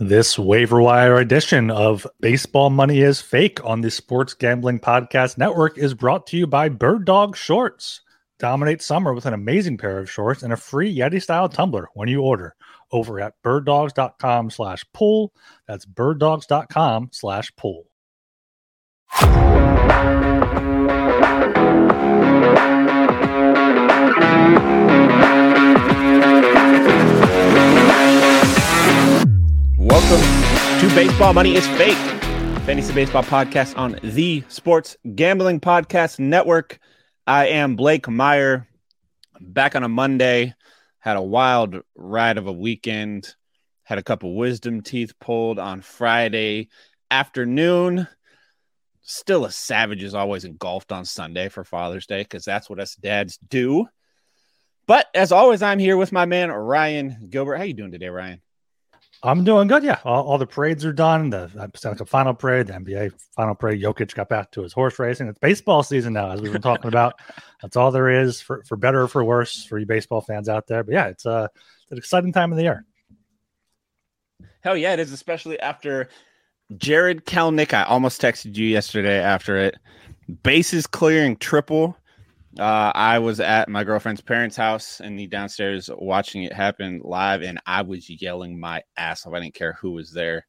This waiver wire edition of Baseball Money is Fake on the Sports Gambling Podcast Network is brought to you by Bird Dog Shorts. Dominate summer with an amazing pair of shorts and a free Yeti style tumbler when you order over at birddogs.com slash pool. That's birddogs.com slash pool. Baseball Money is Fake, fantasy baseball podcast on the Sports Gambling Podcast Network. I am Blake Meyer, back on a Monday. Had a wild ride of a weekend. Had a couple wisdom teeth pulled on Friday afternoon. Still a savage is always engulfed on Sunday for Father's Day because that's what us dads do. But as always, I'm here with my man Ryan Gilbert. How you doing today, Ryan? I'm doing good. Yeah, all, all the parades are done. The Stanley final parade, the NBA final parade. Jokic got back to his horse racing. It's baseball season now, as we've been talking about. That's all there is for, for better or for worse for you baseball fans out there. But yeah, it's, uh, it's an exciting time of the year. Hell yeah, it is, especially after Jared Kelenic. I almost texted you yesterday after it. Bases clearing triple uh, I was at my girlfriend's parents' house in the downstairs watching it happen live, and I was yelling my ass off. I didn't care who was there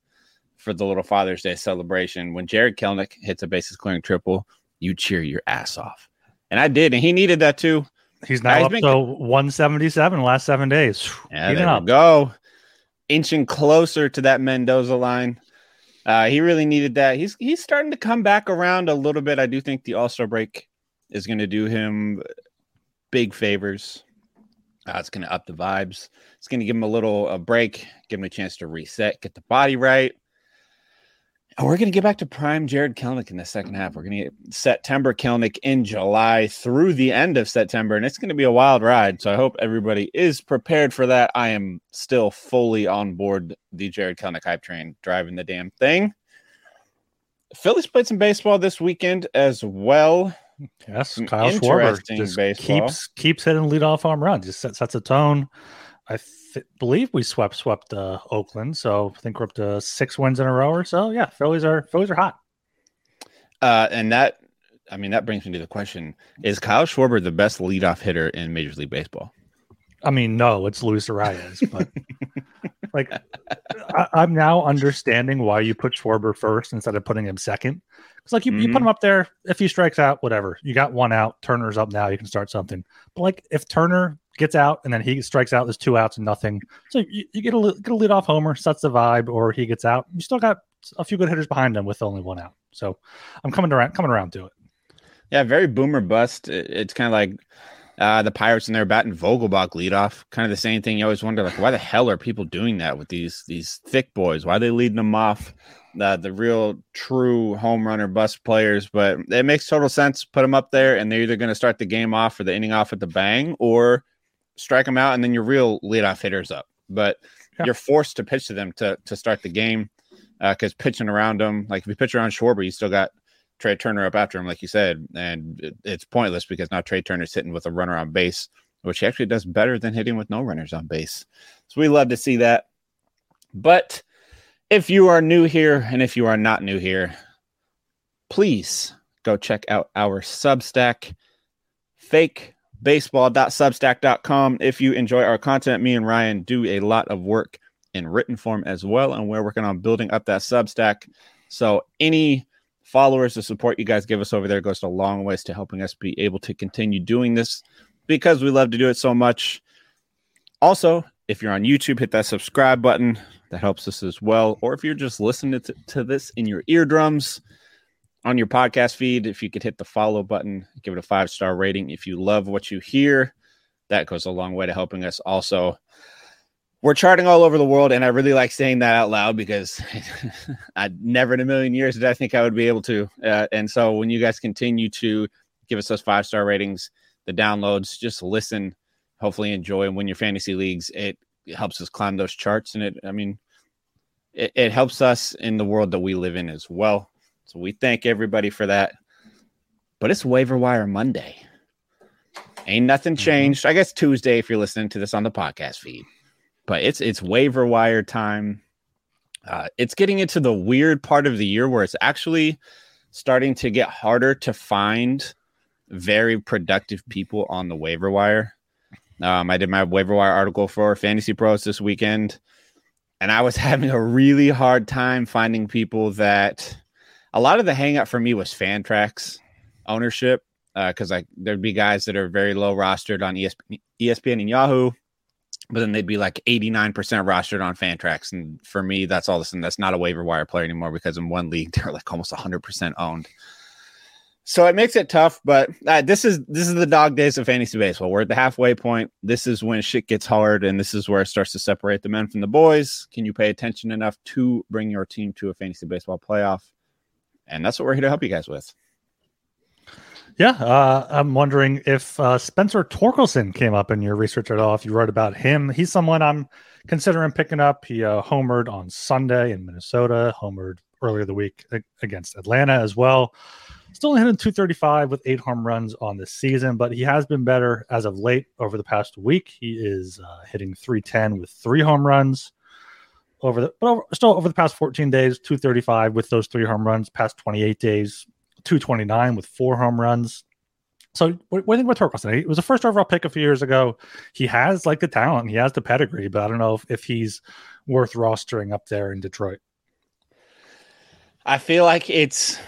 for the little Father's Day celebration. When Jared Kelenic hits a bases clearing triple, you cheer your ass off, and I did, and he needed that too. He's now uh, up to 177 last seven days. Yeah, there up. go, inching closer to that Mendoza line. Uh, he really needed that. He's he's starting to come back around a little bit. I do think the All Star break is going to do him big favors. Uh, it's going to up the vibes. It's going to give him a little a break, give him a chance to reset, get the body right. And we're going to get back to prime Jared Kelenic in the second half. We're going to get September Kelenic in July through the end of September, and it's going to be a wild ride. So I hope everybody is prepared for that. I am still fully on board the Jared Kelenic hype train, driving the damn thing. Phillies played some baseball this weekend as well. Yes, Kyle Schwarber just baseball. keeps keeps hitting leadoff home runs. Just sets, sets a tone. I th- believe we swept swept uh, Oakland, so I think we're up to six wins in a row or so. Yeah, Phillies are Phillies are hot. Uh, and that, I mean, that brings me to the question: Is Kyle Schwarber the best leadoff hitter in Major League Baseball? I mean, no, it's Luis Arraez, but like I, am now understanding why you put Schwarber first instead of putting him second. Because like you, mm-hmm. you put mm-hmm. him up there, if he strikes out, whatever. You got one out. Turner's up now. You can start something. But like if Turner gets out and then he strikes out, there's two outs and nothing. So you, you get a get a lead off homer, sets the vibe, or he gets out. You still got a few good hitters behind him with only one out. So I'm coming around coming around to it. Yeah, very boomer bust. It's kind of like uh, the Pirates and their batting Vogelbach leadoff. Kind of the same thing. You always wonder, like, why the hell are people doing that with these these thick boys? Why are they leading them off? The the real true home runner bust players, but it makes total sense. Put them up there, and they're either going to start the game off or the inning off at the bang, or strike them out, and then your real leadoff hitters up. But yeah. you're forced to pitch to them to to start the game because uh, pitching around them, like if you pitch around Schwarber, you still got Trea Turner up after him, like you said, and it, it's pointless because now Trea Turner's hitting with a runner on base, which he actually does better than hitting with no runners on base. So we love to see that. But if you are new here and if you are not new here, please go check out our Substack, fakebaseball.substack.com. If you enjoy our content, me and Ryan do a lot of work in written form as well, and we're working on building up that Substack. So any followers, the support you guys give us over there goes a long ways to helping us be able to continue doing this because we love to do it so much. Also, if you're on YouTube, hit that subscribe button. That helps us as well. Or if you're just listening to, to this in your eardrums on your podcast feed, if you could hit the follow button, give it a five star rating. If you love what you hear, that goes a long way to helping us also we're charting all over the world, and I really like saying that out loud because I never in a million years did I think I would be able to. Uh, and so when you guys continue to give us those five star ratings, the downloads, just listen, hopefully enjoy and win your fantasy leagues. It, it helps us climb those charts, and it, I mean, it, it helps us in the world that we live in as well. So we thank everybody for that. But it's waiver wire Monday. Ain't nothing mm-hmm. changed. I guess Tuesday if you're listening to this on the podcast feed but it's it's waiver wire time. Uh, it's getting into the weird part of the year where it's actually starting to get harder to find very productive people on the waiver wire. Um, I did my waiver wire article for Fantasy Pros this weekend, and I was having a really hard time finding people that a lot of the hangup for me was Fantrax ownership because uh, like there'd be guys that are very low rostered on ESPN, ESPN and Yahoo, but then they'd be like 89% rostered on Fantrax. And for me, that's all of a sudden that's not a waiver wire player anymore because in one league they're like almost 100% owned. So it makes it tough, but uh, this is this is the dog days of fantasy baseball. We're at the halfway point. This is when shit gets hard, and this is where it starts to separate the men from the boys. Can you pay attention enough to bring your team to a fantasy baseball playoff? And that's what we're here to help you guys with. Yeah, uh, I'm wondering if uh, Spencer Torkelson came up in your research at all. If you wrote about him, he's someone I'm considering picking up. He uh, homered on Sunday in Minnesota, homered earlier the week against Atlanta as well. Still hitting 235 with eight home runs on the season, but he has been better as of late over the past week. He is uh, hitting 310 with three home runs over the, but over, still over the past 14 days, 235 with those three home runs. Past 28 days, 229 with four home runs. So what, do you think about Torkelson? He was a first overall pick a few years ago. He has like the talent, he has the pedigree, but I don't know if, if he's worth rostering up there in Detroit. I feel like it's.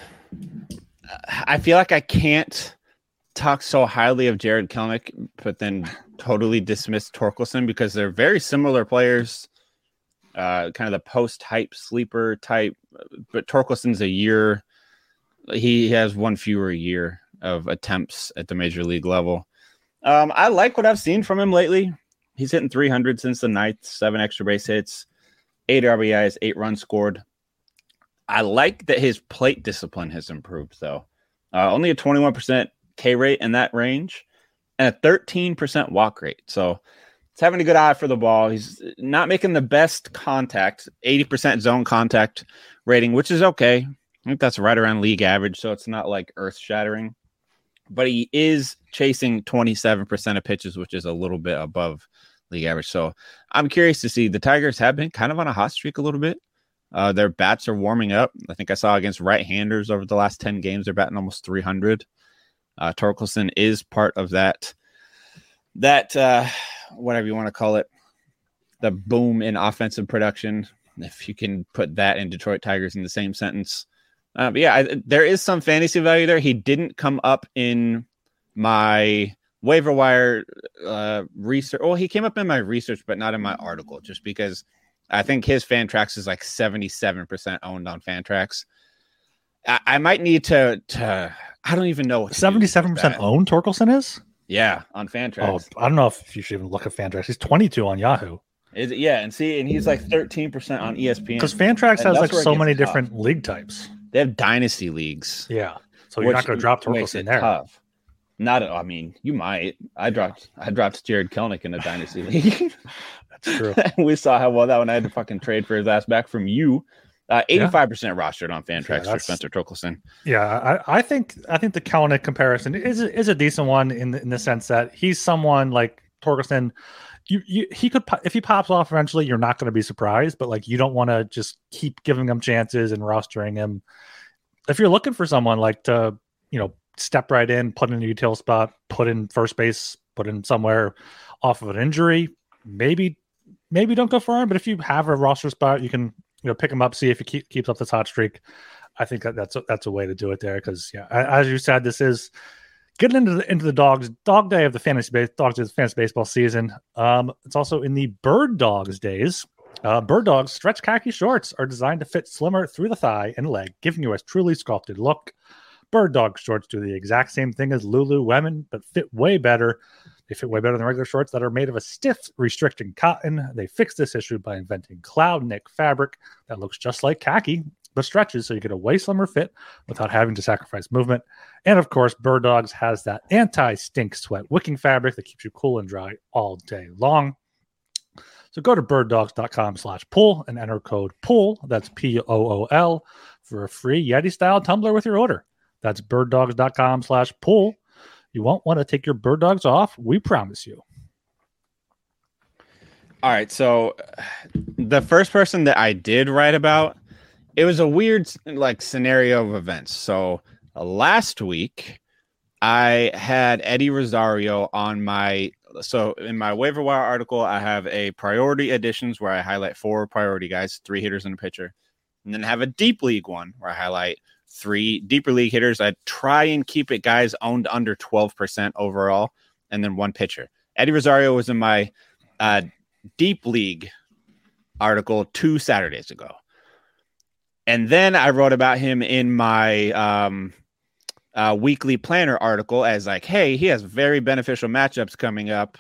I feel like I can't talk so highly of Jared Kelenic, but then totally dismiss Torkelson because they're very similar players. Uh, kind of the post hype sleeper type, but Torkelson's a year he has one fewer year of attempts at the major league level. Um, I like what I've seen from him lately. He's hitting 300 since the ninth, seven extra base hits, eight RBIs, eight runs scored. I like that his plate discipline has improved, though. Uh, only a 21% K rate in that range and a 13% walk rate. So he's having a good eye for the ball. He's not making the best contact, 80% zone contact rating, which is okay. I think that's right around league average, so it's not like earth shattering. But he is chasing 27% of pitches, which is a little bit above league average. So I'm curious to see. The Tigers have been kind of on a hot streak a little bit. Uh, their bats are warming up. I think I saw against right-handers over the last 10 games, they're batting almost 300. Uh, Torkelson is part of that, that uh, whatever you want to call it, the boom in offensive production. If you can put that in Detroit Tigers in the same sentence, uh, yeah, I, there is some fantasy value there. He didn't come up in my waiver wire uh, research. Well, he came up in my research, but not in my article, just because I think his Fantrax is like 77% owned on Fantrax. I, I might need to, to, I don't even know. 77% owned Torkelson is? Yeah, on Fantrax. Oh, I don't know if you should even look at Fantrax. He's 22 on Yahoo. Is it, yeah, and see, and he's like 13% on ESPN. Because Fantrax has like so many tough. different league types. They have dynasty leagues. Yeah. So you're not going to drop Torkelson there. Tough. Not, I mean, you might. I dropped, I dropped Jared Kelenic in a dynasty league. That's true. we saw how well that one I had to fucking trade for his ass back from you. Uh, 85% yeah. rostered on Fantrax yeah, for Spencer Torkelson. Yeah, I, I, think I think the Kelenic comparison is is a decent one in the, in the sense that he's someone like Torkelson. You, you he could if he pops off eventually, you're not going to be surprised. But like you don't want to just keep giving him chances and rostering him. If you're looking for someone like to you know step right in, put in a utility spot, put in first base, put in somewhere off of an injury, maybe maybe don't go for him. But if you have a roster spot, you can you know pick him up, see if he keep, keeps up this hot streak. I think that that's a, that's a way to do it there because yeah, as you said, this is getting into the into the dogs dog day of the fantasy base dogs of the fantasy baseball season. Um, it's also in the bird dogs days. Uh, bird dogs stretch khaki shorts are designed to fit slimmer through the thigh and leg, giving you a truly sculpted look. Bird dog shorts do the exact same thing as Lululemon, but fit way better. They fit way better than regular shorts that are made of a stiff, restricting cotton. They fixed this issue by inventing cloud knit fabric that looks just like khaki but stretches so you get a way slimmer fit without having to sacrifice movement. And of course, Bird Dogs has that anti stink sweat wicking fabric that keeps you cool and dry all day long. So go to birddogs.com slash pool and enter code pool. That's P O O L for a free Yeti style tumbler with your order. That's birddogs.com slash pool. You won't want to take your bird dogs off. We promise you. All right. So the first person that I did write about, it was a weird like scenario of events. So uh, last week, I had Eddie Rosario on my so in my waiver wire article, I have a priority editions where I highlight four priority guys, three hitters and a pitcher, and then have a deep league one where I highlight three deeper league hitters. I try and keep it guys owned under twelve percent overall, and then one pitcher. Eddie Rosario was in my uh, deep league article two Saturdays ago. And then I wrote about him in my um, uh, weekly planner article as like, hey, he has very beneficial matchups coming up.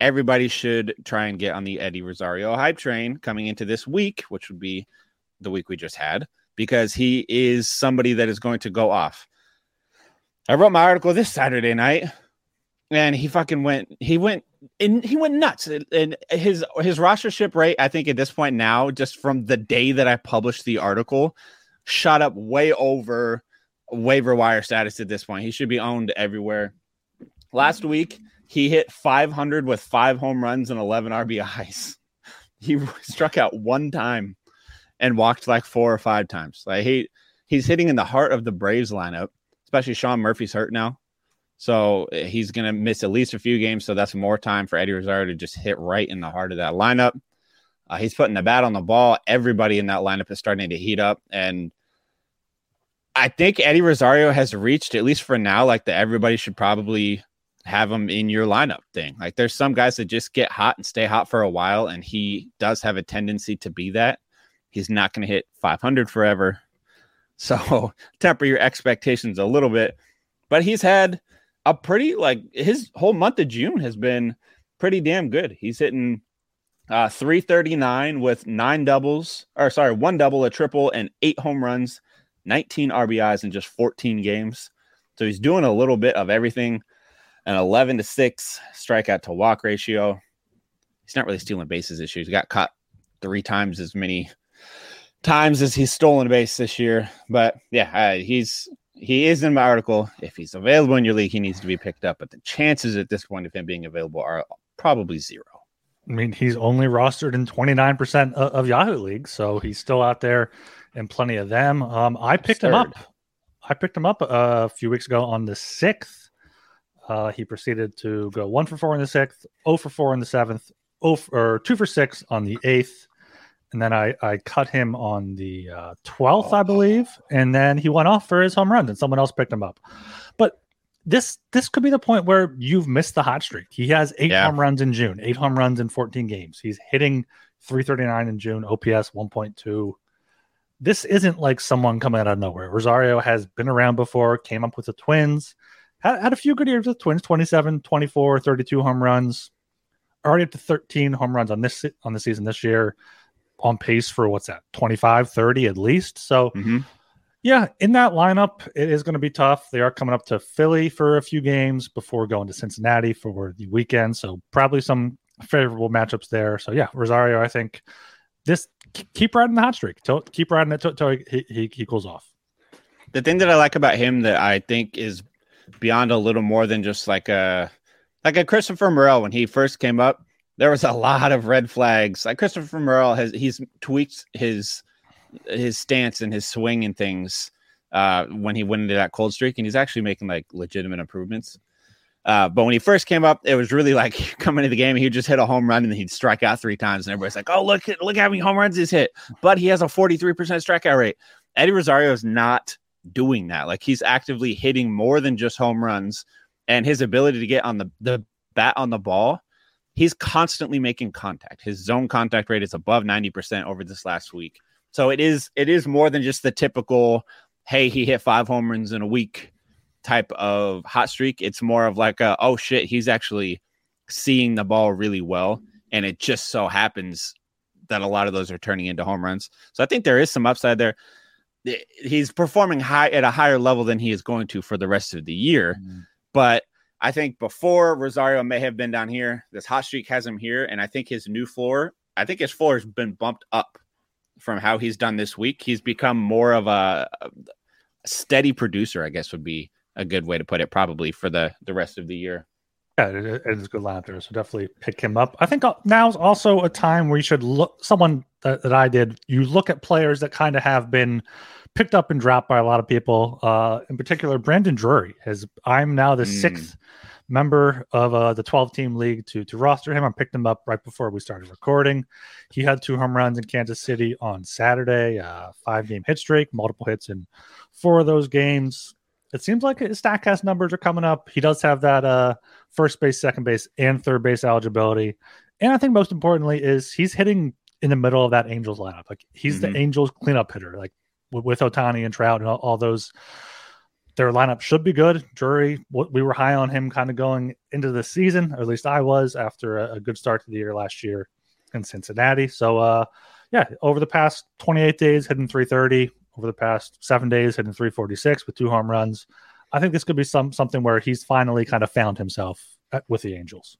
Everybody should try and get on the Eddie Rosario hype train coming into this week, which would be the week we just had, because he is somebody that is going to go off. I wrote my article this Saturday night and he fucking went he went and he went nuts and his his rostership rate i think at this point now just from the day that i published the article shot up way over waiver wire status at this point. He should be owned everywhere. Last week he hit 500 with five home runs and 11 rbis he struck out one time and walked like four or five times. Like he he's hitting in the heart of the braves lineup especially sean murphy's hurt now so eh, he's going to miss at least a few games. So that's more time for Eddie Rosario to just hit right in the heart of that lineup. Uh, he's putting the bat on the ball. Everybody in that lineup is starting to heat up. And I think Eddie Rosario has reached, at least for now, like the everybody should probably have him in your lineup thing. Like there's some guys that just get hot and stay hot for a while. And he does have a tendency to be that. He's not going to hit 500 forever. So temper your expectations a little bit. But he's had a pretty like his whole month of June has been pretty damn good. He's hitting uh 339 with nine doubles, or sorry, one double, a triple, and eight home runs, 19 RBIs in just 14 games. So he's doing a little bit of everything. An 11 to 6 strikeout to walk ratio. He's not really stealing bases this year. He's got caught three times as many times as he's stolen a base this year. But yeah, uh, he's he is in my article. If he's available in your league, he needs to be picked up. But the chances at this point of him being available are probably zero. I mean, he's only rostered in 29% of, Yahoo leagues, so he's still out there in plenty of them. Um, I picked him up. I picked him up a few weeks ago on the sixth. Uh, he proceeded to go one for four in the sixth, 0 for four in the seventh, 0 for, or two for six on the eighth, and then I, I cut him on the uh, 12th, oh. I believe, and then he went off for his home run, and someone else picked him up. But this this could be the point where you've missed the hot streak. He has eight yeah. home runs in June, eight home runs in 14 games. He's hitting 339 in June, OPS 1.2. This isn't like someone coming out of nowhere. Rosario has been around before, came up with the Twins, had, had a few good years with Twins 27, 24, 32 home runs, already up to 13 home runs on this on the season this year on pace for what's that 25 30 at least. So mm-hmm. yeah in that lineup it is going to be tough. They are coming up to philly for a few games before going to cincinnati for the weekend. So probably some favorable matchups there. So yeah rosario i think this keep riding the hot streak. Keep riding it until he, he, he cools off. The thing that i like about him that i think is beyond a little more than just like a like a christopher morel when he first came up there was a lot of red flags. Like Christopher Morel has he's tweaked his his stance and his swing and things uh, when he went into that cold streak, and he's actually making like legitimate improvements. Uh, but when he first came up, it was really like coming into the game, he'd just hit a home run and he'd strike out three times, and everybody's like, "Oh, look, look how many home runs he's hit!" But he has a forty-three percent strikeout rate. Eddie Rosario is not doing that. Like he's actively hitting more than just home runs, and his ability to get on the the bat on the ball he's constantly making contact. His zone contact rate is above 90% over this last week. So it is it is more than just the typical hey, he hit 5 home runs in a week type of hot streak. It's more of like a oh shit, he's actually seeing the ball really well and it just so happens that a lot of those are turning into home runs. So I think there is some upside there. He's performing high at a higher level than he is going to for the rest of the year. Mm-hmm. But I think before Rosario may have been down here. This hot streak has him here, and I think his new floor. I think his floor has been bumped up from how he's done this week. He's become more of a, steady producer. I guess would be a good way to put it, probably for the the rest of the year. Yeah, it, it is a good lineup there, so definitely pick him up. I think uh, now's also a time where you should look. Someone that, that I did, you look at players that kind of have been picked up and dropped by a lot of people. Uh, in particular, Brandon Drury has. I'm now the mm. sixth member of uh, the 12 team league to to roster him. I picked him up right before we started recording. He had two home runs in Kansas City on Saturday, uh, five game hit streak, multiple hits in four of those games. It seems like his Statcast numbers are coming up. He does have that uh, first base, second base, and third base eligibility. And I think most importantly is he's hitting in the middle of that Angels lineup. Like he's mm-hmm. the Angels cleanup hitter. Like with, with Ohtani and Trout and all, all those their lineup should be good. Drury, we were high on him kind of going into the season, or at least I was after a, a good start to the year last year in Cincinnati. So, uh, yeah, over the past 28 days, hitting 330. Over the past seven days, hitting 346 with two home runs. I think this could be some something where he's finally kind of found himself at, with the Angels.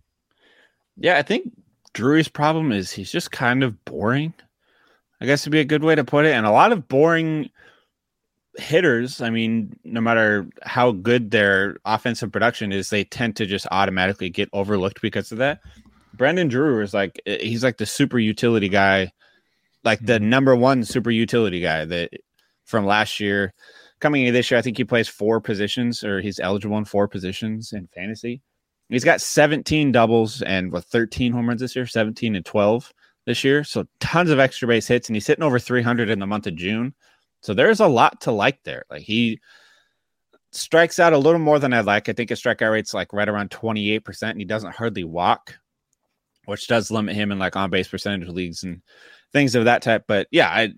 Yeah, I think Drury's problem is he's just kind of boring. I guess would be a good way to put it. And a lot of boring hitters, I mean, no matter how good their offensive production is, they tend to just automatically get overlooked because of that. Brandon Drew is like he's like the super utility guy, like the mm-hmm. number one super utility guy that from last year. Coming into this year, I think he plays four positions or he's eligible in four positions in fantasy. He's got 17 doubles and with 13 home runs this year, 17 and 12 this year. So tons of extra base hits, and he's hitting over 300 in the month of June. So there's a lot to like there. Like he strikes out a little more than I'd like. I think his strikeout rate's like right around 28%, and he doesn't hardly walk, which does limit him in like on base percentage leagues and things of that type. But yeah, I,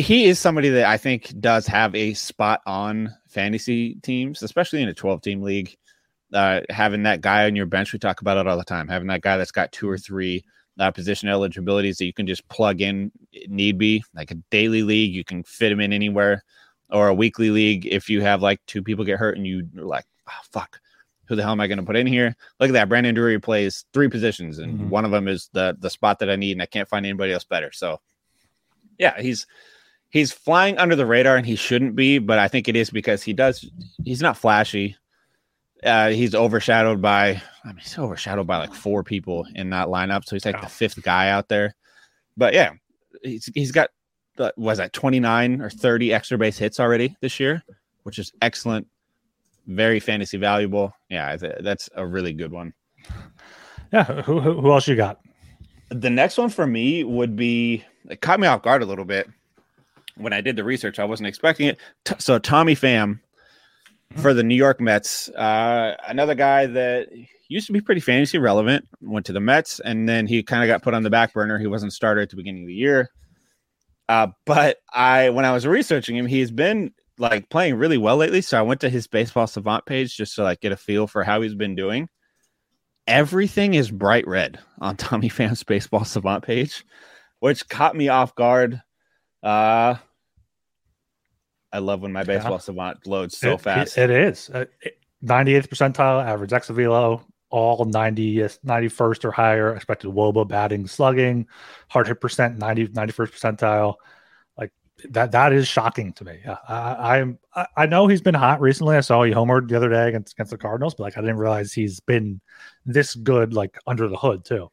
he is somebody that I think does have a spot on fantasy teams, especially in a 12 team league. Uh, having that guy on your bench, we talk about it all the time. Having that guy that's got two or three uh, position eligibilities that you can just plug in need be like a daily league you can fit them in anywhere or a weekly league if you have like two people get hurt and you are like oh, fuck who the hell am i going to put in here look at that brandon drury plays three positions and mm-hmm. one of them is the the spot that i need and i can't find anybody else better so yeah he's he's flying under the radar and he shouldn't be but i think it is because he does he's not flashy uh, he's overshadowed by I mean he's overshadowed by like four people in that lineup, so he's like oh. the fifth guy out there. But yeah, he's he's got uh, was that 29 or 30 extra base hits already this year, which is excellent, very fantasy valuable. Yeah, that's a really good one. Yeah, who who, who else you got? The next one for me would be it caught me off guard a little bit when I did the research. I wasn't expecting it. T- so Tommy Pham for the New York Mets. Uh, another guy that used to be pretty fantasy relevant, went to the Mets, and then he kind of got put on the back burner. He wasn't started at the beginning of the year. Uh, but I, when I was researching him, he's been like playing really well lately. So I went to his baseball savant page just to like get a feel for how he's been doing. Everything is bright red on Tommy Pham's baseball savant page, which caught me off guard. Uh, I love when my baseball yeah. savant loads so it, fast. it, it is. Uh, 98th percentile average ex velo, all 90, 91st or higher expected woba batting, slugging, hard hit percent, 90, 91st percentile. Like that, that is shocking to me. Yeah, I, I'm, I, I know he's been hot recently. I saw he homered the other day against, against the Cardinals, but like I didn't realize he's been this good, like under the hood too.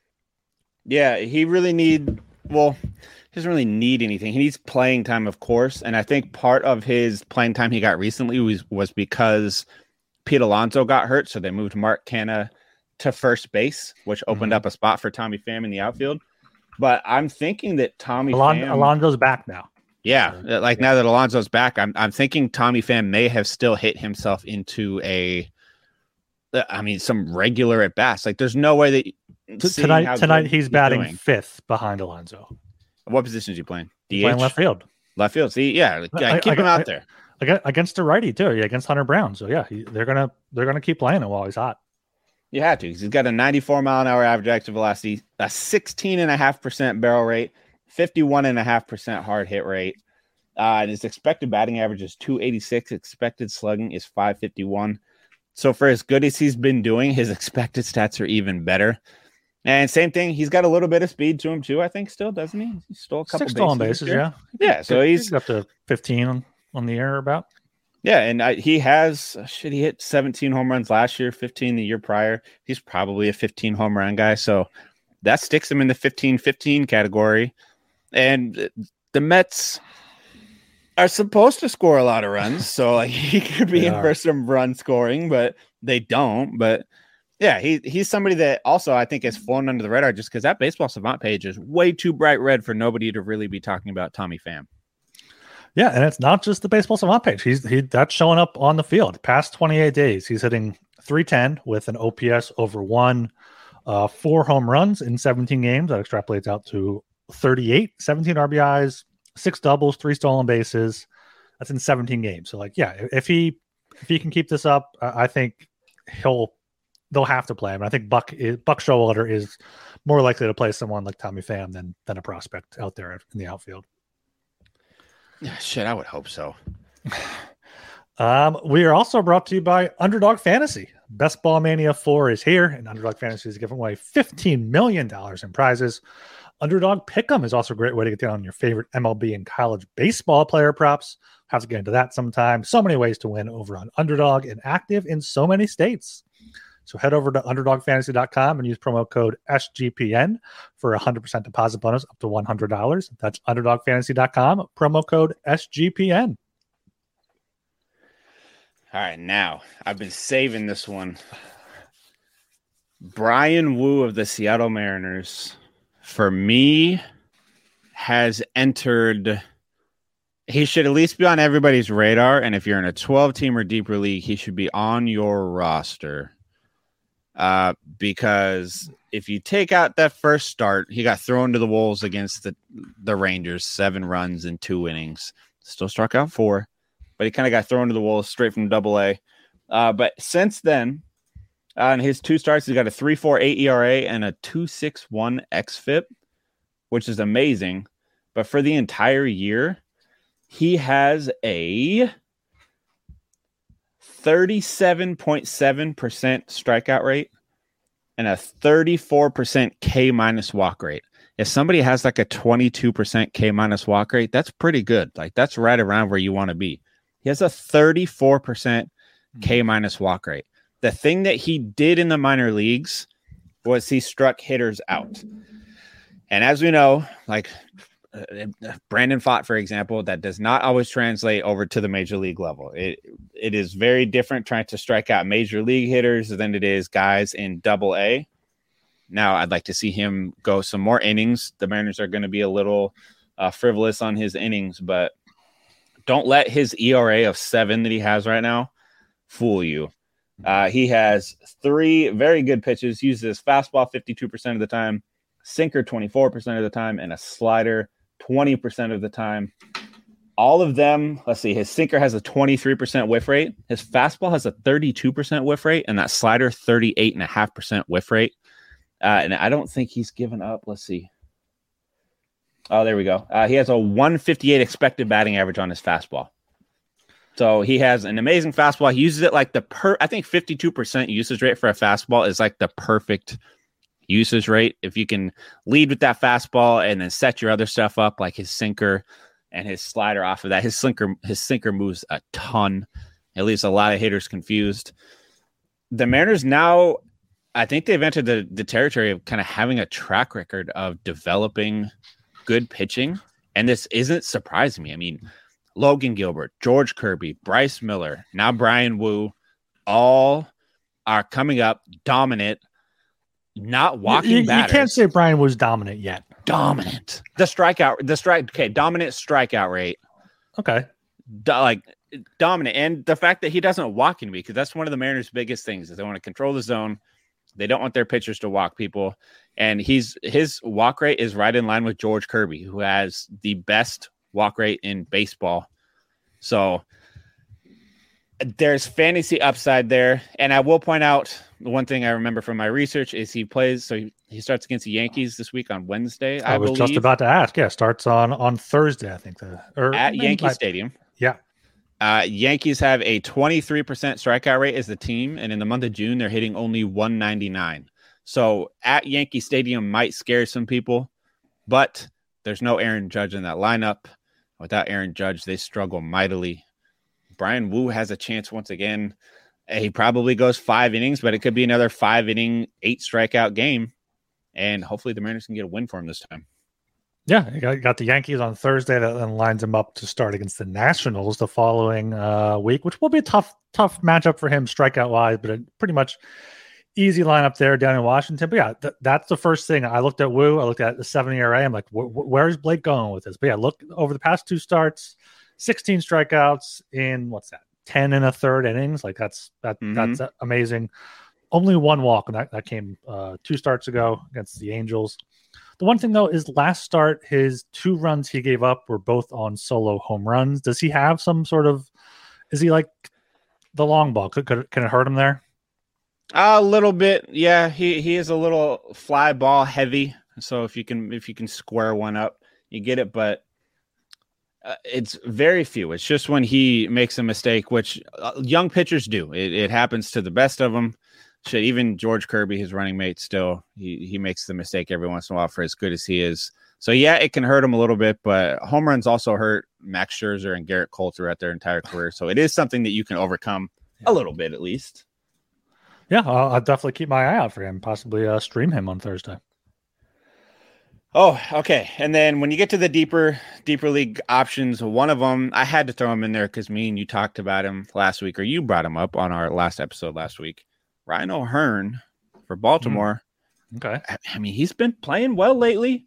Yeah, he really need well doesn't really need anything. He needs playing time, of course. And I think part of his playing time he got recently was, was because Pete Alonso got hurt. So they moved Mark Canha to first base, which opened mm-hmm. up a spot for Tommy Pham in the outfield. But I'm thinking that Tommy Alon- Pham, Alonso's back now. Yeah, uh, like yeah. now that Alonso's back, I'm I'm thinking Tommy Pham may have still hit himself into a uh, mean, some regular at bats. Like, there's no way that tonight. Tonight he's batting he's fifth behind Alonso. What position is he playing? DH? Playing left field. Left field. See, yeah, I, keep I, him out there against a righty too. Yeah, against Hunter Brown. So yeah, he, they're gonna they're gonna keep playing him while he's hot. You have to. He's got a 94 mile an hour average exit velocity, a 16 and a half percent barrel rate, 51 and a half percent hard hit rate. Uh, and his expected batting average is 286. Expected slugging is 551. So for as good as he's been doing, his expected stats are even better. And same thing, he's got a little bit of speed to him too. I think still doesn't he? stole a couple Six stolen bases, yeah. Yeah, so he's, he's up to fifteen on, on the air about. Yeah, and I, he has oh, should He hit 17 home runs last year, 15 the year prior. He's probably a 15 home run guy, so that sticks him in the 15-15 category. And the Mets are supposed to score a lot of runs, so like he could be in for some run scoring, but they don't. But yeah, he he's somebody that also I think has flown under the radar just because that baseball savant page is way too bright red for nobody to really be talking about Tommy Pham. Yeah, and it's not just the baseball savant page. He's he that's showing up on the field. Past 28 days, he's hitting 310 with an OPS over one, uh, four home runs in 17 games. That extrapolates out to 38, 17 RBIs, six doubles, three stolen bases. That's in 17 games. So like, yeah, if he if he can keep this up, I think he'll they'll have to play him. I think Buck Buck Showalter is more likely to play someone like Tommy Pham than than a prospect out there in the outfield. Yeah, shit, I would hope so. um, we are also brought to you by Underdog Fantasy. Best Ball Mania 4 is here, and Underdog Fantasy is giving away $15 million in prizes. Underdog Pick'em is also a great way to get down on your favorite MLB and college baseball player props. Have to get into that sometime. So many ways to win over on Underdog and active in so many states. So head over to underdogfantasy.com and use promo code SGPN for a 100% deposit bonus up to $100. That's underdogfantasy.com, promo code SGPN. All right, now I've been saving this one. Brian Woo of the Seattle Mariners, for me, has entered. He should at least be on everybody's radar. And if you're in a 12 team or deeper league, he should be on your roster uh, because if you take out that first start, he got thrown to the wolves against the the Rangers, seven runs in two innings. Still struck out four, but he kind of got thrown to the wolves straight from Double A. Uh, but since then, on uh, his two starts, he's got a three four eight ERA and a two six one xFIP, which is amazing. But for the entire year, he has a 37.7% strikeout rate and a 34% K minus walk rate. If somebody has like a 22% K minus walk rate, that's pretty good. Like that's right around where you want to be. He has a 34% K hmm. minus walk rate. The thing that he did in the minor leagues was he struck hitters out. And as we know, like Brandon Pfaadt, for example, that does not always translate over to the major league level. It it is very different trying to strike out major league hitters than it is guys in double A. Now, I'd like to see him go some more innings. The Mariners are going to be a little uh, frivolous on his innings, but don't let his ERA of seven that he has right now fool you. Uh, he has three very good pitches, uses fastball 52% of the time, sinker 24% of the time, and a slider 20% of the time. All of them, let's see, his sinker has a 23% whiff rate. His fastball has a 32% whiff rate, and that slider, 38.5% whiff rate. Uh, and I don't think he's given up. Let's see. Oh, there we go. Uh, he has a 158 expected batting average on his fastball. So he has an amazing fastball. He uses it like the per. I think 52% usage rate for a fastball is like the perfect usage rate. If you can lead with that fastball and then set your other stuff up, like his sinker and his slider off of that, his sinker his sinker moves a ton. It leaves a lot of hitters confused. The Mariners now, I think they've entered the, the territory of kind of having a track record of developing good pitching. And this isn't surprising me. I mean, Logan Gilbert, George Kirby, Bryce Miller, now Bryan Woo, all are coming up dominant not walking. You, you, you can't say Bryan was dominant yet. Dominant. The strikeout, the strike. Okay, dominant strikeout rate. Okay. Do, like dominant, and the fact that he doesn't walk me because that's one of the Mariners' biggest things is they want to control the zone. They don't want their pitchers to walk people, and he's his walk rate is right in line with George Kirby, who has the best walk rate in baseball. So there's fantasy upside there, and I will point out the one thing I remember from my research is he plays. So he, he starts against the Yankees this week on Wednesday. I, I was believe. just about to ask. Yeah, starts on on Thursday. I think the or at Yankee Stadium. Yeah. Uh, Yankees have a 23% strikeout rate as the team, and in the month of June, they're hitting only 199. So at Yankee Stadium might scare some people, but there's no Aaron Judge in that lineup. Without Aaron Judge, they struggle mightily Bryan Woo has a chance once again. He probably goes five innings, but it could be another five inning, eight strikeout game. And hopefully the Mariners can get a win for him this time. Yeah, got, the Yankees on Thursday that then lines him up to start against the Nationals the following uh, week, which will be a tough, tough matchup for him strikeout wise, but a pretty much easy lineup there down in Washington. But yeah, th- that's the first thing I looked at. Woo, I looked at the seven ERA. I'm like, wh- wh- where's Blake going with this? But yeah, look over the past two starts, 16 strikeouts in what's that, 10 and a third innings. Like that's that mm-hmm. that's amazing. Only one walk, and that, that came uh, two starts ago against the Angels. The one thing though is last start, his two runs he gave up were both on solo home runs. Does he have some sort of? Is he like the long ball? Could, could can it hurt him there? A little bit, yeah. He he is a little fly ball heavy. So if you can if you can square one up, you get it. But uh, it's very few. It's just when he makes a mistake, which uh, young pitchers do. It, it happens to the best of them. Shit, even George Kirby, his running mate, still he he makes the mistake every once in a while for as good as he is. So yeah, it can hurt him a little bit, but home runs also hurt Max Scherzer and Gerrit Cole throughout their entire career. So it is something that you can overcome a little bit at least. Yeah, I'll, I'll definitely keep my eye out for him. Possibly uh, stream him on Thursday. Oh, okay. And then when you get to the deeper, deeper league options, one of them I had to throw him in there because me and you talked about him last week, or you brought him up on our last episode last week. Ryan O'Hearn for Baltimore. Mm. Okay. I, I, mean, he's been playing well lately.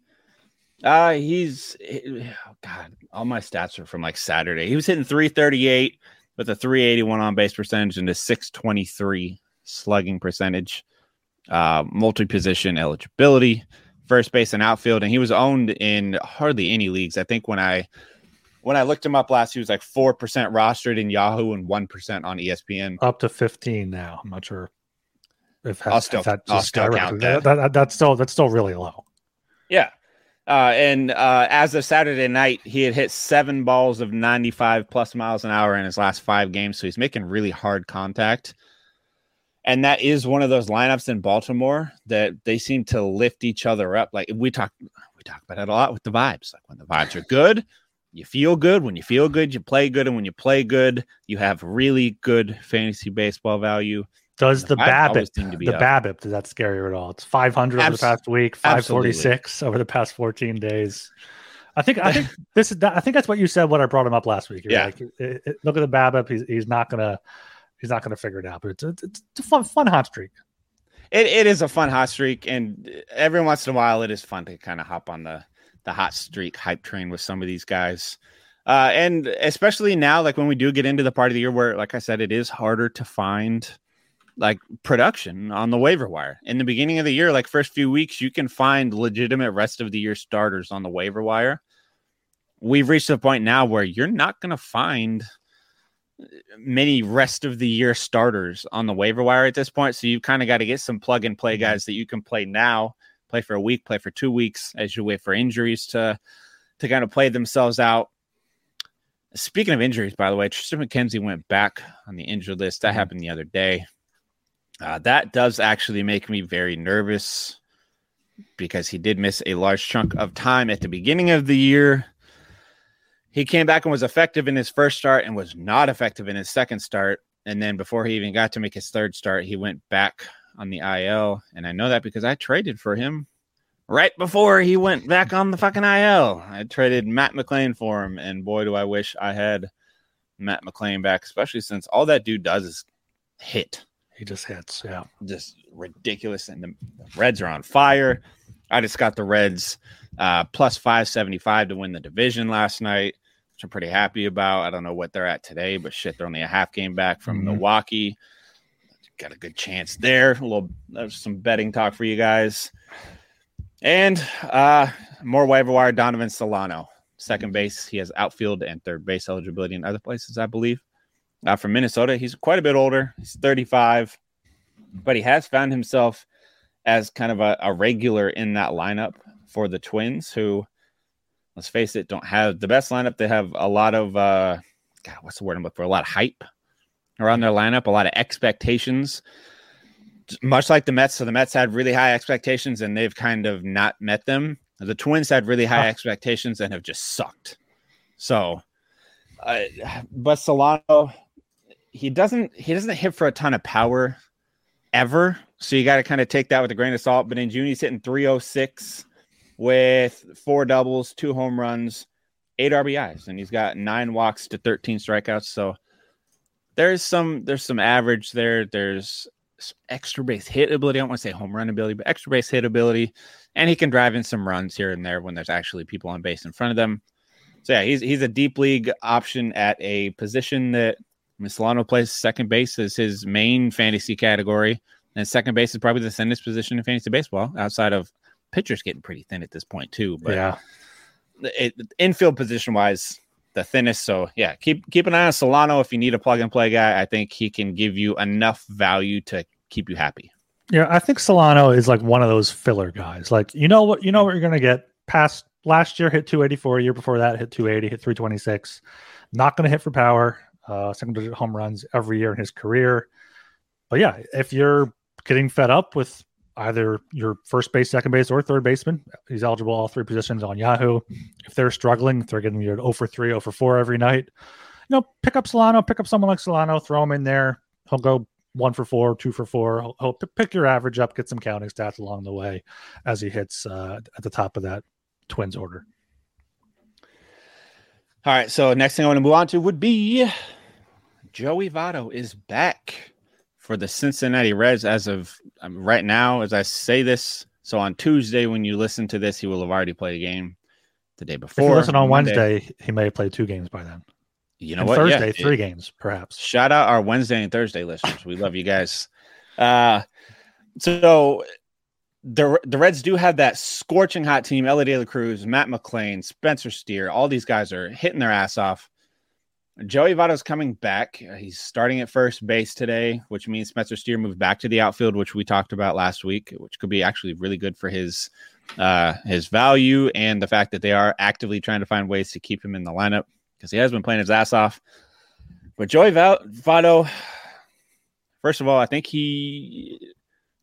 Uh, he's oh God, all my stats are from like Saturday. He was hitting 338 with a 381 on base percentage and a 623 slugging percentage, uh, multi position eligibility, first base and outfield, and he was owned in hardly any leagues. I think when I when I looked him up last, he was like four percent rostered in Yahoo and one percent on ESPN. Up to fifteen now. I'm not sure if, I'll still, if that I'll still count that. That, that. That's still that's still really low. Yeah. Uh, and uh, as of Saturday night, he had hit seven balls of 95 plus miles an hour in his last five games. So he's making really hard contact. And that is one of those lineups in Baltimore that they seem to lift each other up. Like we talk, we talk about it a lot with the vibes. Like when the vibes are good, you feel good. When you feel good, you play good. And when you play good, you have really good fantasy baseball value. Does the, the BABIP, the up. BABIP, does that scare you at all? It's 500 Abs- over the past week, 546 absolutely. over the past 14 days. I think I think this is I think that's what you said when I brought him up last week. You're yeah. Like, look at the BABIP. He's, he's not gonna he's not going to figure it out. But it's a, it's a fun fun hot streak. It, it is a fun hot streak, and every once in a while, it is fun to kind of hop on the the hot streak hype train with some of these guys. Uh, and especially now, like when we do get into the part of the year where, like I said, it is harder to find like production on the waiver wire. In the beginning of the year, like first few weeks, you can find legitimate rest of the year starters on the waiver wire. We've reached a point now where you're not going to find many rest of the year starters on the waiver wire at this point. So you've kind of got to get some plug and play mm-hmm. guys that you can play now, play for a week, play for two weeks as you wait for injuries to to kind of play themselves out. Speaking of injuries, by the way, Tristan McKenzie went back on the injured list. That mm-hmm. happened the other day. Uh, that does actually make me very nervous because he did miss a large chunk of time at the beginning of the year. He came back and was effective in his first start and was not effective in his second start. And then before he even got to make his third start, he went back on the IL. And I know that because I traded for him right before he went back on the fucking IL. I traded Matt McLain for him. And boy, do I wish I had Matt McLain back, especially since all that dude does is hit. He just hits. Yeah. Just ridiculous. And the Reds are on fire. I just got the Reds uh, plus 575 to win the division last night which I'm pretty happy about. I don't know what they're at today, but shit, they're only a half game back from mm-hmm. Milwaukee. Got a good chance there. A little there's some betting talk for you guys. And uh more waiver wire Donovan Solano. Second base. He has outfield and third base eligibility in other places, I believe. Uh, from Minnesota, he's quite a bit older. He's 35, but he has found himself as kind of a, a regular in that lineup for the Twins, who let's face it, don't have the best lineup. They have a lot of uh God, what's the word I'm looking for? A lot of hype around their lineup, a lot of expectations. Much like the Mets. So the Mets had really high expectations and they've kind of not met them. The Twins had really high expectations and have just sucked. So uh, but Solano he doesn't he doesn't hit for a ton of power ever. So you got to kind of take that with a grain of salt. But in June, he's hitting 306 with four doubles, two home runs, eight RBIs, and he's got nine walks to 13 strikeouts. So there's some there's some average there. There's extra base hit ability. I don't want to say home run ability, but extra base hit ability. And he can drive in some runs here and there when there's actually people on base in front of them. So yeah, he's he's a deep league option at a position that Solano plays second base as his main fantasy category. And second base is probably the thinnest position in fantasy baseball outside of pitchers getting pretty thin at this point too. But yeah, it, infield position wise, the thinnest. So yeah, keep keep an eye on Solano if you need a plug and play guy. I think he can give you enough value to keep you happy. Yeah, I think Solano is like one of those filler guys. Like you know what you know what you're gonna get. Past last year hit 284, year before that hit 280, hit 326. Not gonna hit for power. Uh, second digit home runs every year in his career. But yeah, if you're getting fed up with either your first base, second base, or third baseman. He's eligible all three positions on Yahoo. If they're struggling, if they're getting you 0 for 3, 0 for 4 every night, you know, pick up Solano, pick up someone like Solano, throw him in there. He'll go one for four, two for four. He'll, he'll pick your average up, get some counting stats along the way as he hits uh, at the top of that Twins order. All right. So next thing I want to move on to would be Joey Votto is back for the Cincinnati Reds as of um, right now, as I say this. So on Tuesday, when you listen to this, he will have already played a game the day before. If you listen on Monday, Wednesday, he may have played two games by then. You know and what? Thursday, yeah, three it, games, perhaps. Shout out our Wednesday and Thursday listeners. We love you guys. Uh, so the the Reds do have that scorching hot team. Elly De La Cruz, Matt McLain, Spencer Steer. All these guys are hitting their ass off. Joey Votto's coming back. He's starting at first base today, which means Spencer Steer moved back to the outfield, which we talked about last week, which could be actually really good for his uh, his value and the fact that they are actively trying to find ways to keep him in the lineup because he has been playing his ass off. But Joey Votto, first of all, I think he,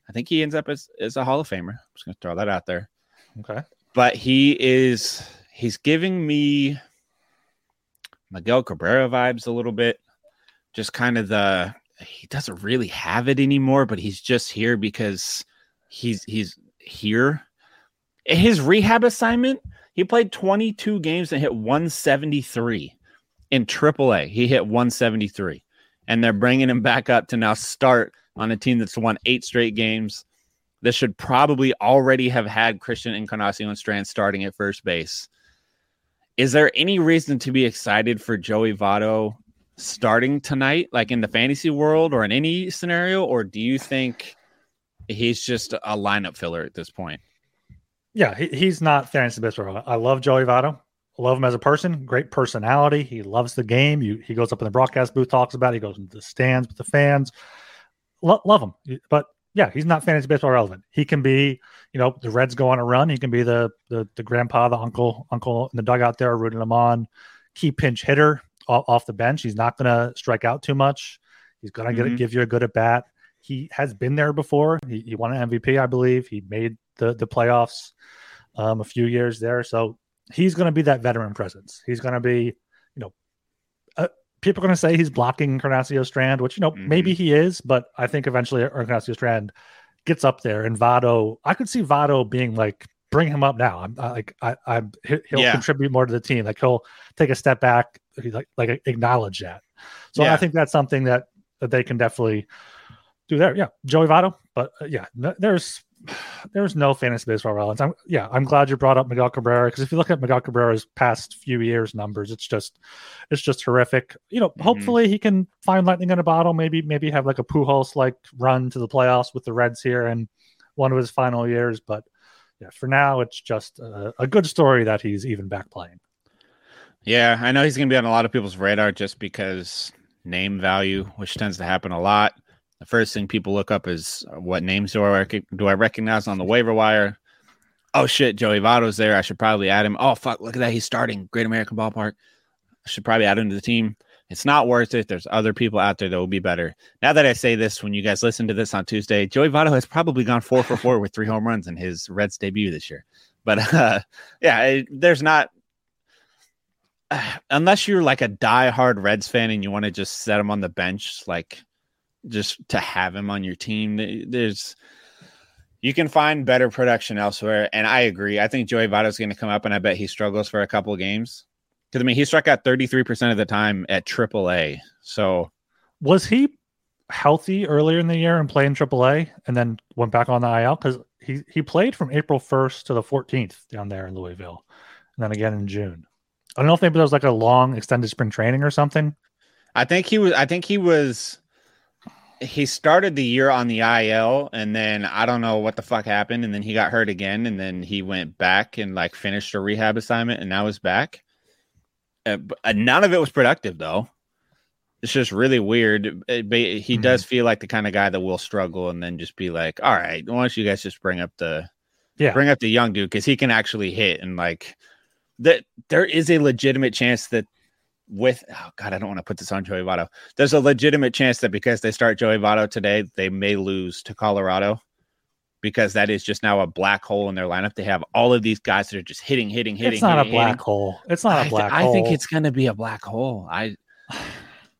I think he ends up as, as a Hall of Famer. I'm just going to throw that out there. Okay. But he is, he's giving me Miguel Cabrera vibes a little bit. Just kind of the he doesn't really have it anymore, but he's just here because he's he's here. His rehab assignment, he played 22 games and hit 173 in AAA. He hit 173, and they're bringing him back up to now start on a team that's won eight straight games. This should probably already have had Christian Encarnacion Strand starting at first base. Is there any reason to be excited for Joey Votto starting tonight, like in the fantasy world or in any scenario? Or do you think he's just a lineup filler at this point? Yeah, he, he's not fantasy baseball. I love Joey Votto. Love him as a person. Great personality. He loves the game. You, he goes up in the broadcast booth, talks about it. He goes into the stands with the fans. Lo- love him. But yeah, he's not fantasy baseball relevant. He can be, you know, the Reds go on a run. He can be the the, the grandpa, the uncle, uncle in the dugout there, rooting them on. Key pinch hitter off, off the bench. He's not going to strike out too much. He's going to mm-hmm. give you a good at bat. He has been there before. He, he, won an MVP, I believe. He made the the playoffs um, a few years there. So he's going to be that veteran presence. He's going to be, people are going to say he's blocking Encarnacion Strand, which you know mm-hmm. maybe he is, but I think eventually Encarnacion Strand gets up there, and Votto. I could see Votto being like, bring him up now. I'm I, like I, I he'll yeah. contribute more to the team. Like he'll take a step back, like like acknowledge that. So yeah. I think that's something that that they can definitely do there. Yeah, Joey Votto. but uh, yeah, there's there's no fantasy baseball relevance. I'm, yeah, I'm glad you brought up Miguel Cabrera because if you look at Miguel Cabrera's past few years numbers, it's just it's just horrific. You know, mm-hmm. hopefully he can find lightning in a bottle. Maybe maybe have like a Pujols like run to the playoffs with the Reds here in one of his final years. But yeah, for now it's just a, a good story that he's even back playing. Yeah, I know he's going to be on a lot of people's radar just because name value, which tends to happen a lot the first thing people look up is uh, what names do I rec- do I recognize on the waiver wire? Oh shit, Joey Votto's there. I should probably add him. Oh fuck, look at that, he's starting Great American Ballpark. I should probably add him to the team. It's not worth it. There's other people out there that will be better. Now that I say this, when you guys listen to this on Tuesday, Joey Votto has probably gone four for four with three home runs in his Reds debut this year. But uh, yeah, it, there's not unless you're like a diehard Reds fan and you want to just set him on the bench, like just to have him on your team, there's you can find better production elsewhere. And I agree. I think Joey Votto is going to come up, and I bet he struggles for a couple games. Because I mean, he struck out 33% of the time at AAA. So was he healthy earlier in the year and playing AAA and then went back on the IL? Because he, he played from April 1st to the 14th down there in Louisville and then again in June. I don't know if maybe there was like a long extended spring training or something. I think he was, I think he was he started the year on the IL and then I don't know what the fuck happened and then he got hurt again and then he went back and like finished a rehab assignment and now he's back. Uh, uh none of it was productive though. It's just really weird. It, uh, he mm-hmm. does feel like the kind of guy that will struggle and then just be like, "All right, why don't you guys just bring up the yeah, bring up the young dude because he can actually hit and like that. There is a legitimate chance that with oh god, I don't want to put this on Joey Votto. There's a legitimate chance that because they start Joey Votto today, they may lose to Colorado because that is just now a black hole in their lineup. They have all of these guys that are just hitting, hitting, hitting. It's not hitting, a black hitting. hole. It's not a black I, hole. I think it's going to be a black hole. I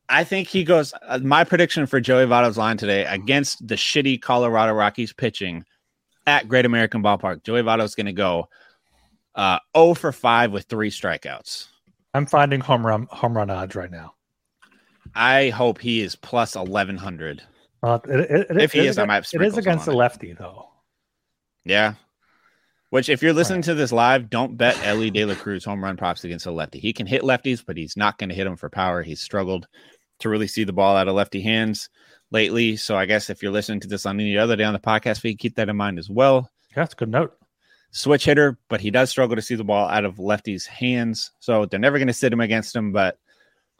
I think he goes. Uh, my prediction for Joey Votto's line today against the shitty Colorado Rockies pitching at Great American Ballpark. Joey Votto's going to go uh, 0 for 5 with three strikeouts. I'm finding home run home run odds right now. I hope he is plus eleven hundred. Uh, if he is, I might. It is against the lefty though. Yeah. Which, if you're listening right. to this live, don't bet Elly De La Cruz home run props against a lefty. He can hit lefties, but he's not going to hit them for power. He's struggled to really see the ball out of lefty hands lately. So I guess if you're listening to this on any other day on the podcast feed, keep that in mind as well. Yeah, that's a good note switch hitter, but he does struggle to see the ball out of lefty's hands. So they're never going to sit him against him, but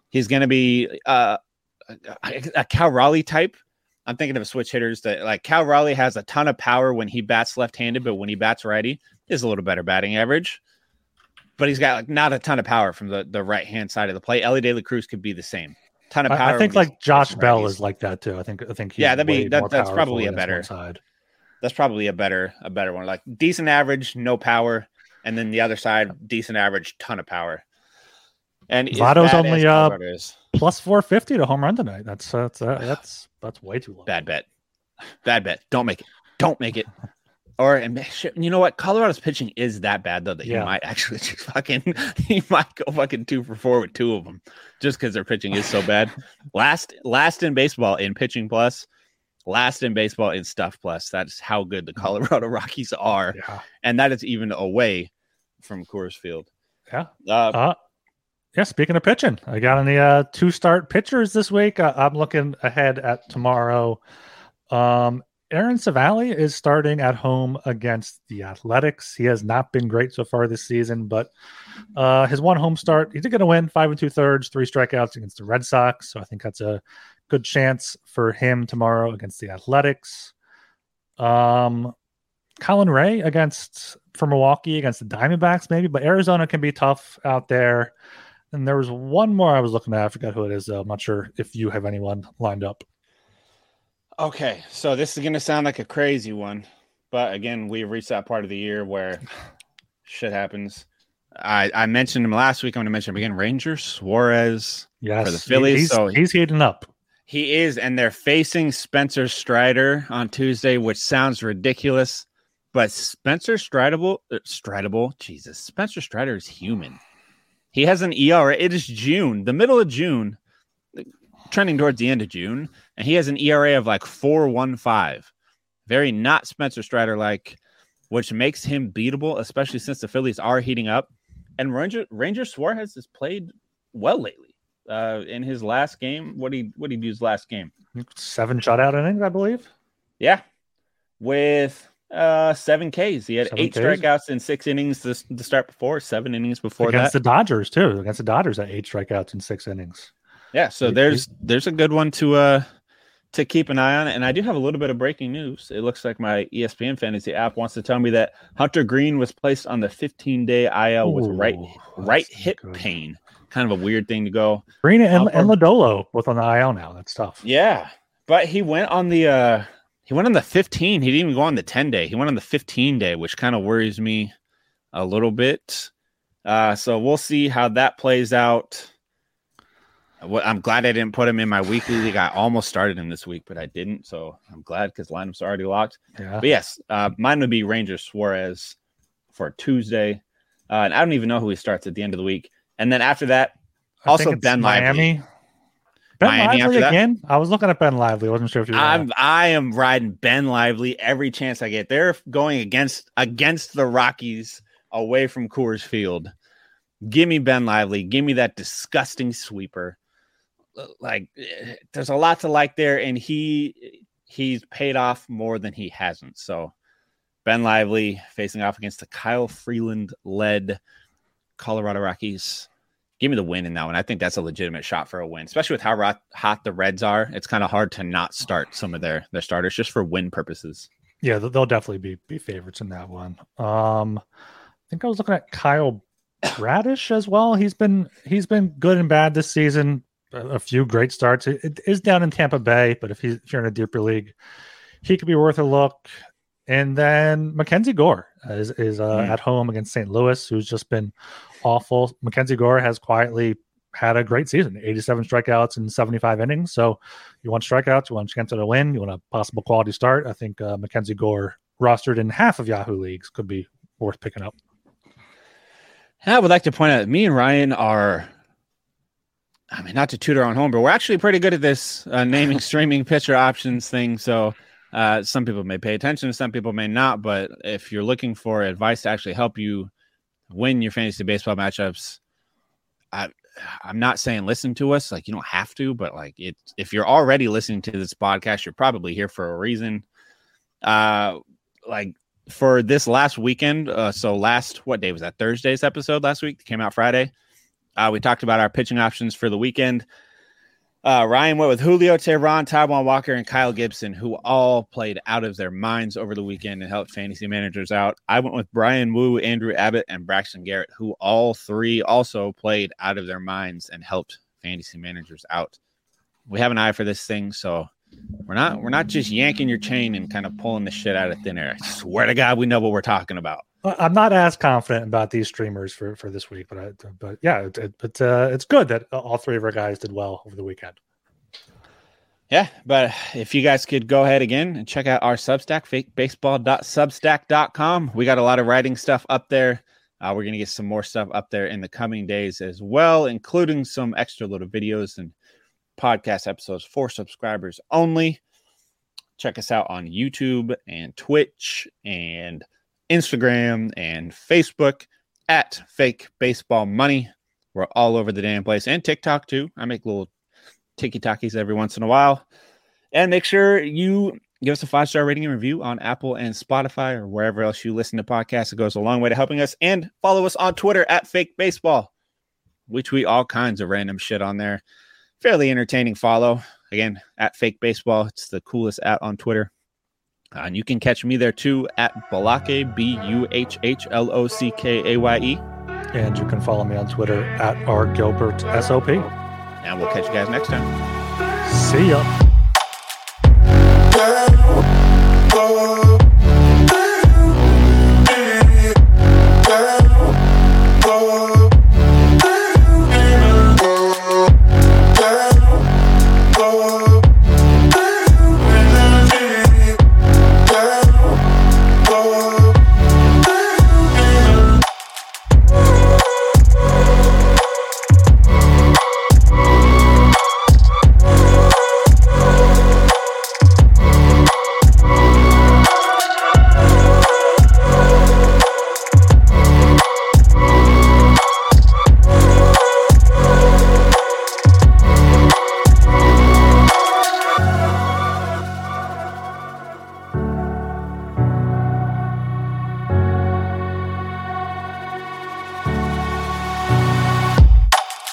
he's going to be uh, a, a Cal Raleigh type. I'm thinking of switch hitters that like Cal Raleigh has a ton of power when he bats left handed, but when he bats righty, is a little better batting average. But he's got like not a ton of power from the, the right hand side of the plate. Elly De La Cruz could be the same. Ton of power. I, I think like Josh Bell is like that too. I think I think yeah, that'd be that, that's probably a better side that's probably a better a better one. Like decent average, no power, and then the other side, decent average, ton of power. And Votto's only uh plus four fifty to home run tonight. That's that's uh, that's that's way too low. Bad bet. Bad bet. Don't make it. Don't make it. Or and you know what? Colorado's pitching is that bad though that yeah. he might actually just fucking he might go fucking two for four with two of them just because their pitching is so bad. last last in baseball in pitching plus last in baseball in stuff plus. That's how good the mm-hmm. Colorado Rockies are. Yeah. And that is even away from Coors Field. Yeah. Uh, uh, yeah. Speaking of pitching, I got any uh, two start pitchers this week. Uh, I'm looking ahead at tomorrow. Um, Aaron Civale is starting at home against the Athletics. He has not been great so far this season, but uh, his one home start, he did get a win, five and two thirds, three strikeouts against the Red Sox. So I think that's a good chance for him tomorrow against the Athletics. Um, Colin Rea against for Milwaukee against the Diamondbacks, maybe, but Arizona can be tough out there. And there was one more I was looking at. I forgot who it is. Though. I'm not sure if you have anyone lined up. Okay, so this is going to sound like a crazy one, but again, we've reached that part of the year where shit happens. I, I mentioned him last week. I'm going to mention him again. Ranger Suarez yes, for the Phillies. He's, so he's heating up. He is, and they're facing Spencer Strider on Tuesday, which sounds ridiculous. But Spencer Stridable, uh, Stridable, Jesus, Spencer Strider is human. He has an ERA. It is June, the middle of June, trending towards the end of June, and he has an ERA of like four one five. Very not Spencer Strider like, which makes him beatable, especially since the Phillies are heating up. And Ranger Ranger Suarez has played well lately uh, in his last game. What he what he do his last game? Seven shutout innings, I believe. Yeah, with uh seven Ks. He had seven eight Ks? strikeouts in six innings to, to start before, seven innings before against that. the Dodgers too. Against the Dodgers, at eight strikeouts in six innings. Yeah, so there's there's a good one to uh to keep an eye on. And I do have a little bit of breaking news. It looks like my ESPN fantasy app wants to tell me that Hunter Greene was placed on the 15 day IL Ooh, with right right hip good. pain kind of a weird thing to go. Greene and, and Lodolo both on the IL now. That's tough. Yeah, but he went on the uh he went on the 15. He didn't even go on the 10 day. He went on the 15 day, which kind of worries me a little bit. Uh, so we'll see how that plays out. I'm glad I didn't put him in my weekly league. I almost started him this week, but I didn't. So I'm glad because lineups are already locked. Yeah. But yes, uh, mine would be Ranger Suarez for Tuesday. Uh, and I don't even know who he starts at the end of the week. And then after that, I also Ben Miami. Lively. Ben Miami Lively again. I was looking at Ben Lively. I wasn't sure if you. I'm I am riding Ben Lively every chance I get. They're going against against the Rockies away from Coors Field. Give me Ben Lively. Give me that disgusting sweeper like there's a lot to like there, and he he's paid off more than he hasn't. So Ben Lively facing off against the Kyle Freeland led Colorado Rockies. Give me the win in that one. I think that's a legitimate shot for a win, especially with how hot the Reds are. It's kind of hard to not start some of their their starters just for win purposes. Yeah, they'll definitely be be favorites in that one. Um, I think I was looking at Kyle Bradish as well. He's been he's been good and bad this season a few great starts. It is down in Tampa Bay, but if, he's, if you're in a deeper league, he could be worth a look. And then Mackenzie Gore is, is uh, mm. at home against St. Louis, who's just been awful. Mackenzie Gore has quietly had a great season 87 strikeouts in 75 innings. So you want strikeouts, you want a chance at a win, you want a possible quality start. I think uh, Mackenzie Gore, rostered in half of Yahoo leagues, could be worth picking up. I would like to point out me and Ryan are I mean, not to tutor on home, but we're actually pretty good at this uh, naming streaming pitcher options thing. So uh, some people may pay attention, some people may not. But if you're looking for advice to actually help you win your fantasy baseball matchups, I, I'm not saying listen to us. Like you don't have to, but like it, if you're already listening to this podcast, you're probably here for a reason. Uh, like for this last weekend. Uh, so last what day was that? Thursday's episode last week came out Friday. Uh, we talked about our pitching options for the weekend. Uh, Ryan went with Julio Teheran, Taijuan Walker, and Kyle Gibson, who all played out of their minds over the weekend and helped fantasy managers out. I went with Bryan Woo, Andrew Abbott, and Braxton Garrett, who all three also played out of their minds and helped fantasy managers out. We have an eye for this thing, so we're not we're not just yanking your chain and kind of pulling the shit out of thin air. I swear to God, we know what we're talking about. I'm not as confident about these streamers for, for this week, but I, but yeah, it, it, but uh, it's good that all three of our guys did well over the weekend. Yeah, but if you guys could go ahead again and check out our Substack, fakebaseball.substack.com. We got a lot of writing stuff up there. Uh, we're going to get some more stuff up there in the coming days as well, including some extra little videos and podcast episodes for subscribers only. Check us out on YouTube and Twitch and – Instagram and Facebook at Fake Baseball Money. We're all over the damn place and TikTok too. I make little tiki talkies every once in a while. And make sure you give us a five star rating and review on Apple and Spotify or wherever else you listen to podcasts. It goes a long way to helping us. And follow us on Twitter at Fake Baseball. We tweet all kinds of random shit on there. Fairly entertaining follow. Again, at Fake Baseball. It's the coolest at on Twitter. Uh, and you can catch me there too at Buhhlockaye, B U H H L O C K A Y E. And you can follow me on Twitter at R Gilbert SOP. And we'll catch you guys next time. See ya.